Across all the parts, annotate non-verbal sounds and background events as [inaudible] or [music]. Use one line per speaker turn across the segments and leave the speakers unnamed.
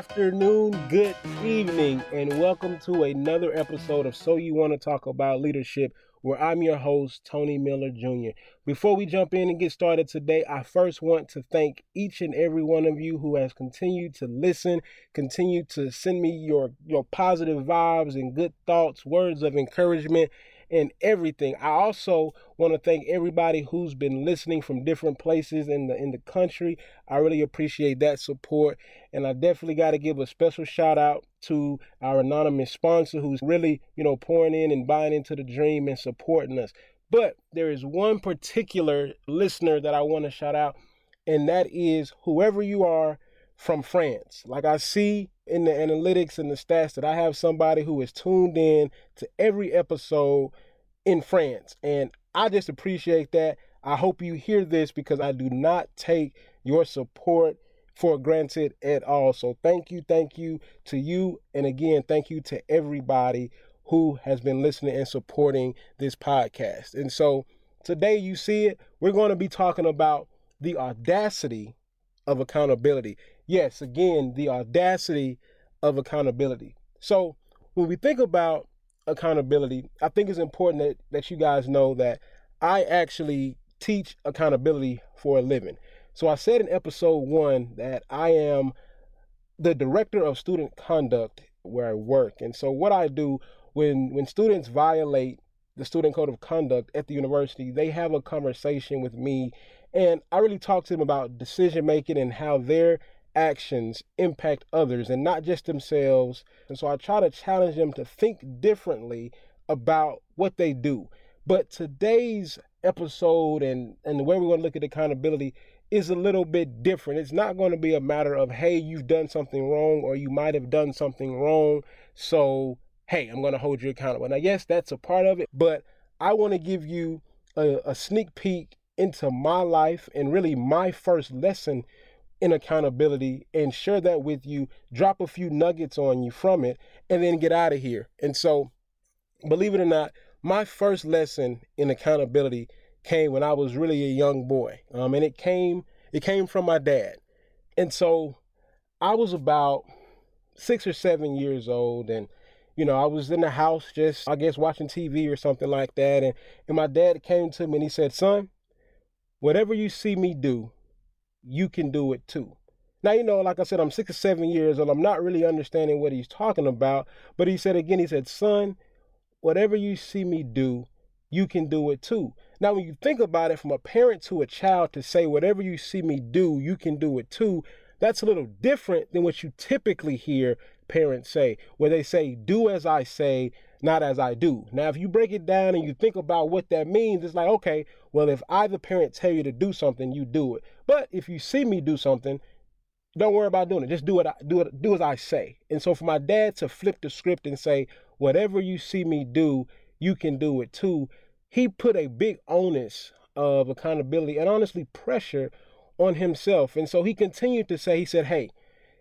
afternoon, good evening, and welcome to another episode of So You Want to Talk About Leadership, where I'm your host, Tony Miller Jr. Before we jump in and get started today, I first want to thank each and every one of you who has continued to listen, continue to send me your, your positive vibes and good thoughts, words of encouragement, and everything. I also want to thank everybody who's been listening from different places in the in the country. I really appreciate that support, and I definitely got to give a special shout out to our anonymous sponsor who's really, you know, pouring in and buying into the dream and supporting us. But there is one particular listener that I want to shout out, and that is whoever you are from France. Like I see in the analytics and the stats that I have somebody who is tuned in to every episode in France. And I just appreciate that. I hope you hear this because I do not take your support for granted at all. So thank you, thank you to you. And again, thank you to everybody who has been listening and supporting this podcast. And so today you see it, we're going to be talking about the audacity of accountability. Yes, again, the audacity of accountability. So when we think about accountability, I think it's important that, that you guys know that I actually teach accountability for a living. So I said in episode one that I am the director of student conduct where I work. And so what I do when when students violate the student code of conduct at the university, they have a conversation with me and I really talk to them about decision making and how their actions impact others and not just themselves. And so I try to challenge them to think differently about what they do. But today's episode and, and the way we're going to look at accountability is a little bit different. It's not going to be a matter of, hey, you've done something wrong or you might have done something wrong. So, hey, I'm going to hold you accountable. Now, yes, that's a part of it, but I want to give you a, a sneak peek into my life and really my first lesson in accountability and share that with you, drop a few nuggets on you from it, and then get out of here. And so, believe it or not, my first lesson in accountability came when I was really a young boy. Um, and it came it came from my dad. And so I was about six or seven years old and you know, I was in the house just I guess watching TV or something like that and, and my dad came to me and he said, Son, whatever you see me do, you can do it too. Now, you know, like I said, I'm six or seven years old. I'm not really understanding what he's talking about. But he said again, he said, Son, whatever you see me do, you can do it too. Now, when you think about it from a parent to a child to say, whatever you see me do, you can do it too, that's a little different than what you typically hear parents say, where they say, do as I say, not as I do. Now, if you break it down and you think about what that means, it's like, okay, well, if I, the parent, tell you to do something, you do it. But if you see me do something, don't worry about doing it. Just do it. Do it. Do as I say. And so, for my dad to flip the script and say, whatever you see me do, you can do it too. He put a big onus of accountability and honestly pressure on himself. And so he continued to say, he said, hey,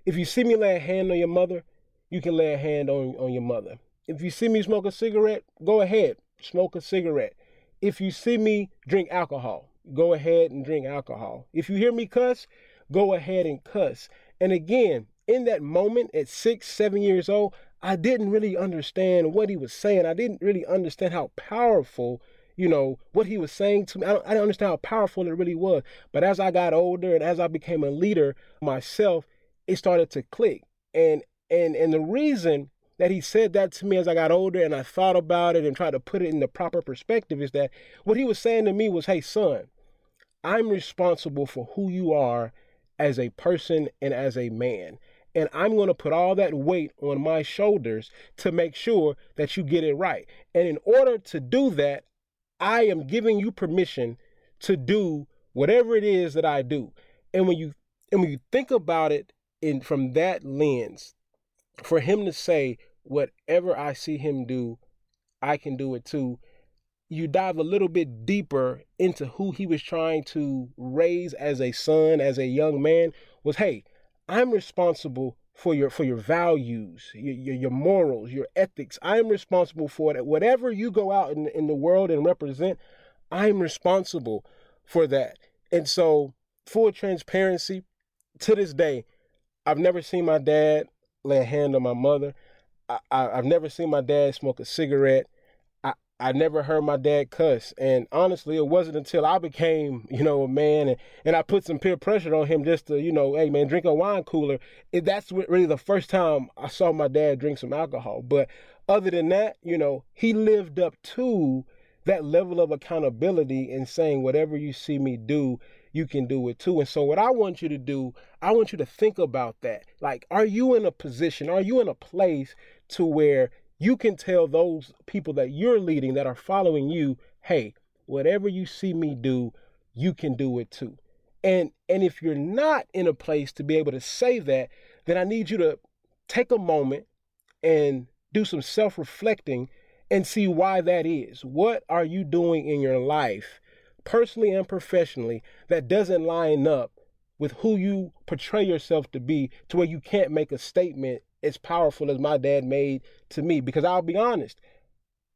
if you see me lay a hand on your mother, you can lay a hand on, on your mother. If you see me smoke a cigarette, go ahead, smoke a cigarette. If you see me drink alcohol, go ahead and drink alcohol. If you hear me cuss, go ahead and cuss. And again, in that moment at six, seven years old, I didn't really understand what he was saying. I didn't really understand how powerful, you know, what he was saying to me. I, I didn't understand how powerful it really was. But as I got older and as I became a leader myself, it started to click. And and and the reason that he said that to me as I got older and I thought about it and tried to put it in the proper perspective is that what he was saying to me was, hey, son, I'm responsible for who you are as a person and as a man. And I'm going to put all that weight on my shoulders to make sure that you get it right. And in order to do that, I am giving you permission to do whatever it is that I do. And when you and when you think about it in from that lens, for him to say, whatever I see him do, I can do it too. You dive a little bit deeper into who he was trying to raise as a son, as a young man, was hey, I'm responsible for your for your values, your, your, your morals, your ethics. I'm responsible for that. Whatever you go out in, in the world and represent, I'm responsible for that. And so, full transparency, to this day, I've never seen my dad lay a hand on my mother. I, I, have never seen my dad smoke a cigarette. I, I never heard my dad cuss. And honestly, it wasn't until I became, [laughs] you know, a man and, and I put some peer pressure on him just to, you know, hey, man, drink a wine cooler. It, that's really the first time I saw my dad drink some alcohol. But other than that, you know, he lived up to that level of accountability and saying, whatever you see me do, you can do it too. And so, what I want you to do, I want you to think about that. Like, are you in a position, are you in a place to where you can tell those people that you're leading that are following you, hey, whatever you see me do, you can do it too. And and if you're not in a place to be able to say that, then I need you to take a moment and do some self-reflecting and see why that is. What are you doing in your life personally and professionally, that doesn't line up with who you portray yourself to be to where you can't make a statement as powerful as my dad made to me. Because I'll be honest,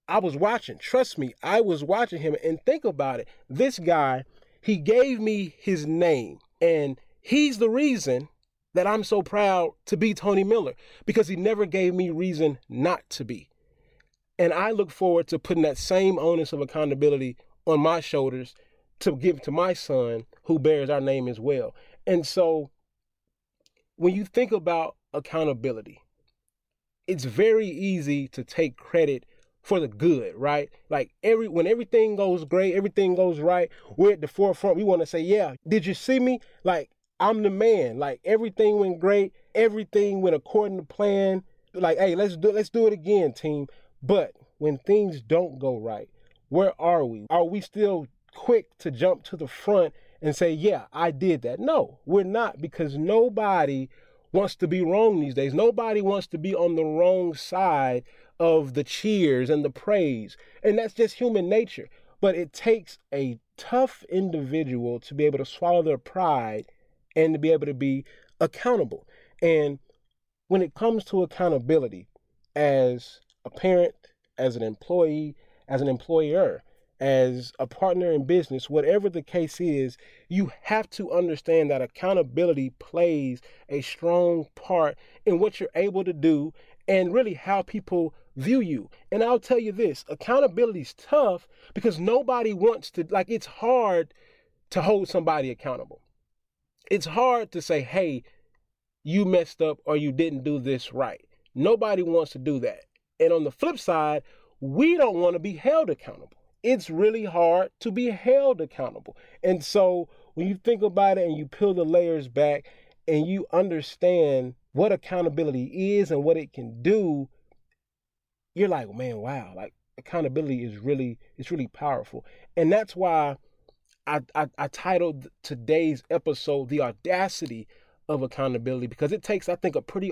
I was watching. Trust me, I was watching him. And think about it. This guy, he gave me his name. And he's the reason that I'm so proud to be Tony Miller because he never gave me reason not to be. And I look forward to putting that same onus of accountability on my shoulders to give to my son who bears our name as well. And so when you think about accountability, it's very easy to take credit for the good, right? Like every when everything goes great, everything goes right, we're at the forefront. We want to say, "Yeah, did you see me? Like I'm the man. Like everything went great, everything went according to plan. Like, hey, let's do let's do it again, team." But when things don't go right, where are we? Are we still quick to jump to the front and say, yeah, I did that? No, we're not because nobody wants to be wrong these days. Nobody wants to be on the wrong side of the cheers and the praise. And that's just human nature. But it takes a tough individual to be able to swallow their pride and to be able to be accountable. And when it comes to accountability, as a parent, as an employee, as an employer, as a partner in business, whatever the case is, you have to understand that accountability plays a strong part in what you're able to do and really how people view you. And I'll tell you this accountability is tough because nobody wants to, like, it's hard to hold somebody accountable. It's hard to say, hey, you messed up or you didn't do this right. Nobody wants to do that. And on the flip side, we don't want to be held accountable. It's really hard to be held accountable. And so when you think about it and you peel the layers back and you understand what accountability is and what it can do, you're like, man, wow, like accountability is really it's really powerful. And that's why I, I, I titled today's episode The Audacity of Accountability because it takes, I think, a pretty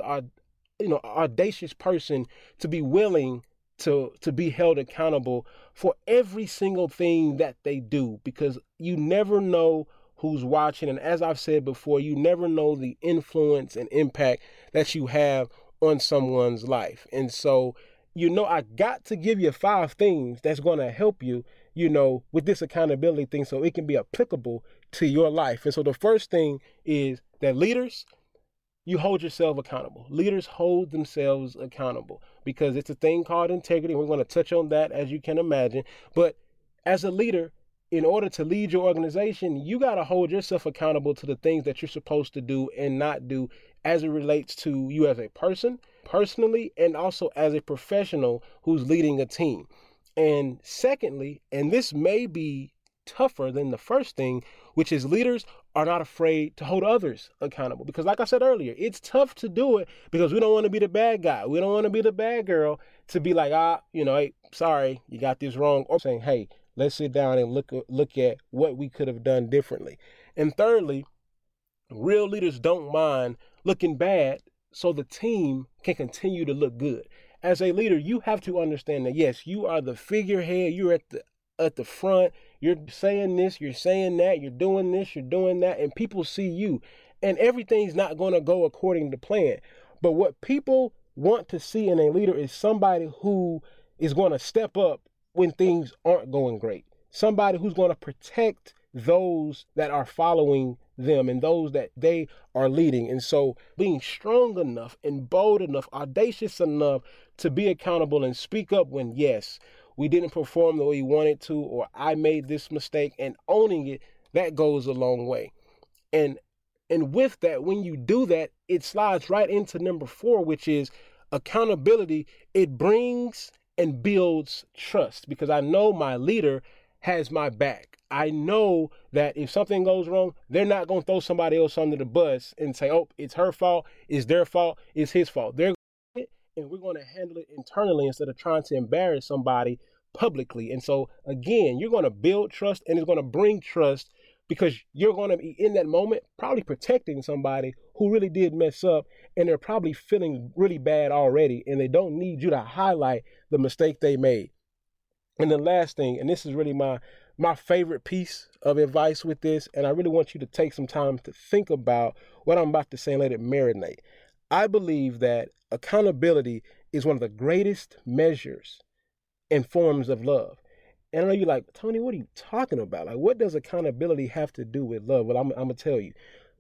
you know, audacious person to be willing to to be held accountable for every single thing that they do because you never know who's watching. And as I've said before you never know the influence and impact that you have on someone's life. And so you know I got to give you five things that's going to help you you know with this accountability thing so it can be applicable to your life. And so the first thing is that leaders you hold yourself accountable. Leaders hold themselves accountable because it's a thing called integrity. We're going to touch on that as you can imagine. But as a leader, in order to lead your organization, you got to hold yourself accountable to the things that you're supposed to do and not do as it relates to you as a person, personally, and also as a professional who's leading a team. And secondly, and this may be tougher than the first thing, which is leaders are not afraid to hold others accountable. Because, like I said earlier, it's tough to do it because we don't want to be the bad guy. We don't want to be the bad girl to be like, ah, you know, hey, sorry, you got this wrong. Or saying, hey, let's sit down and look, look at what we could have done differently. And thirdly, real leaders don't mind looking bad so the team can continue to look good. As a leader, you have to understand that yes, you are the figurehead, you're at the at the front, you're saying this, you're saying that, you're doing this, you're doing that, and people see you. And everything's not going to go according to plan. But what people want to see in a leader is somebody who is going to step up when things aren't going great. Somebody who's going to protect those that are following them and those that they are leading. And so being strong enough and bold enough, audacious enough to be accountable and speak up when, yes, we didn't perform the way we wanted to, or I made this mistake, and owning it, that goes a long way. And and with that, when you do that, it slides right into number four, which is accountability. It brings and builds trust because I know my leader has my back. I know that if something goes wrong, they're not going to throw somebody else under the bus and say, "Oh, it's her fault, it's their fault, it's his fault." They're and we're going to handle it internally instead of trying to embarrass somebody publicly. And so again, you're going to build trust and it's going to bring trust because you're going to be in that moment probably protecting somebody who really did mess up and they're probably feeling really bad already and they don't need you to highlight the mistake they made. And the last thing, and this is really my my favorite piece of advice with this, and I really want you to take some time to think about what I'm about to say and let it marinate. I believe that accountability is one of the greatest measures and forms of love. And I know you're like, Tony, what are you talking about? Like, what does accountability have to do with love? Well, I'm, I'm going to tell you.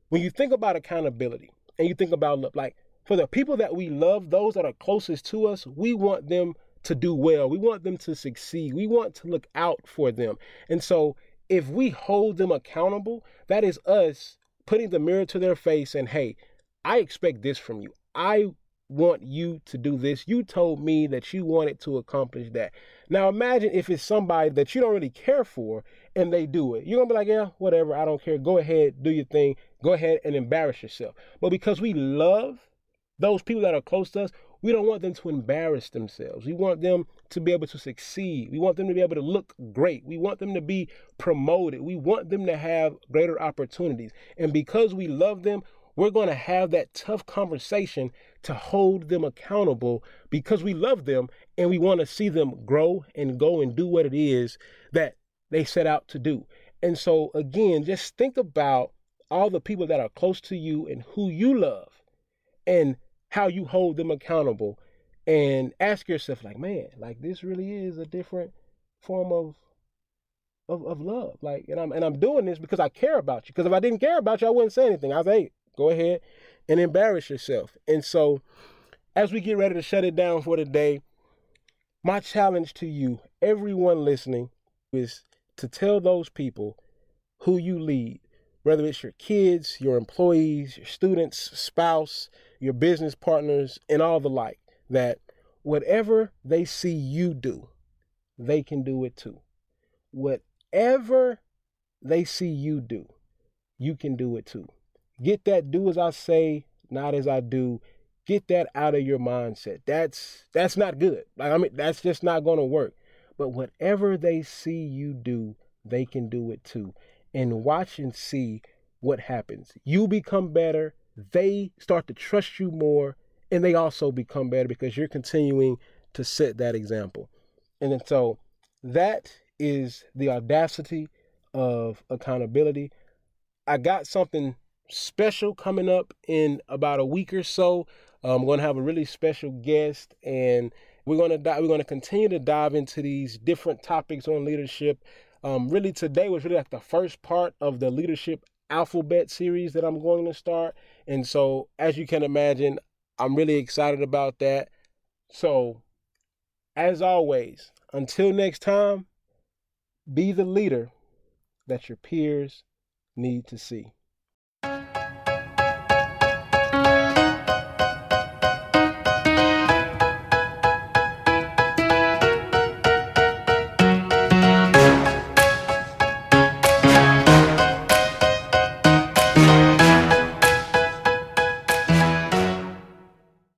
When you think about accountability and you think about love, like for the people that we love, those that are closest to us, we want them to do well. We want them to succeed. We want to look out for them. And so if we hold them accountable, that is us putting the mirror to their face and, hey, I expect this from you. I want you to do this. You told me that you wanted to accomplish that. Now imagine if it's somebody that you don't really care for and they do it. You're going to be like, yeah, whatever. I don't care. Go ahead, do your thing. Go ahead and embarrass yourself. But because we love those people that are close to us, we don't want them to embarrass themselves. We want them to be able to succeed. We want them to be able to look great. We want them to be promoted. We want them to have greater opportunities. And because we love them, we're going to have that tough conversation to hold them accountable because we love them and we want to see them grow and go and do what it is that they set out to do. And so, again, just think about all the people that are close to you and who you love and how you hold them accountable. And ask yourself like man like this really is a different form of of, of love. Like and i'm and i'm doing this because i care about you. Because if i didn't care about you i wouldn't say anything. I say hey, go ahead and embarrass yourself and so as we get ready to shut it down for the day my challenge to you everyone listening is to tell those people who you lead whether it's your kids your employees your students spouse your business partners, and all the like, that whatever they see you do, they can do it too. Whatever they see you do, you can do it too. Get that do as I say, not as I do. Get that out of your mindset. That's that's not good. Like I mean, that's just not going to work. But whatever they see you do, they can do it too. And watch and see what happens. You become better they start to trust you more and they also become better because you're continuing to set that example. And then so that is the audacity of accountability. I got something special coming up in about a week or so. I'm going to have a really special guest, and we're going to di- we're going to continue to dive into these different topics on leadership. Um, really, today was really like the first part of the leadership alphabet series that I'm going to start. And so, as you can imagine, I'm really excited about that. So, as always, until next time, be the leader that your peers need to see.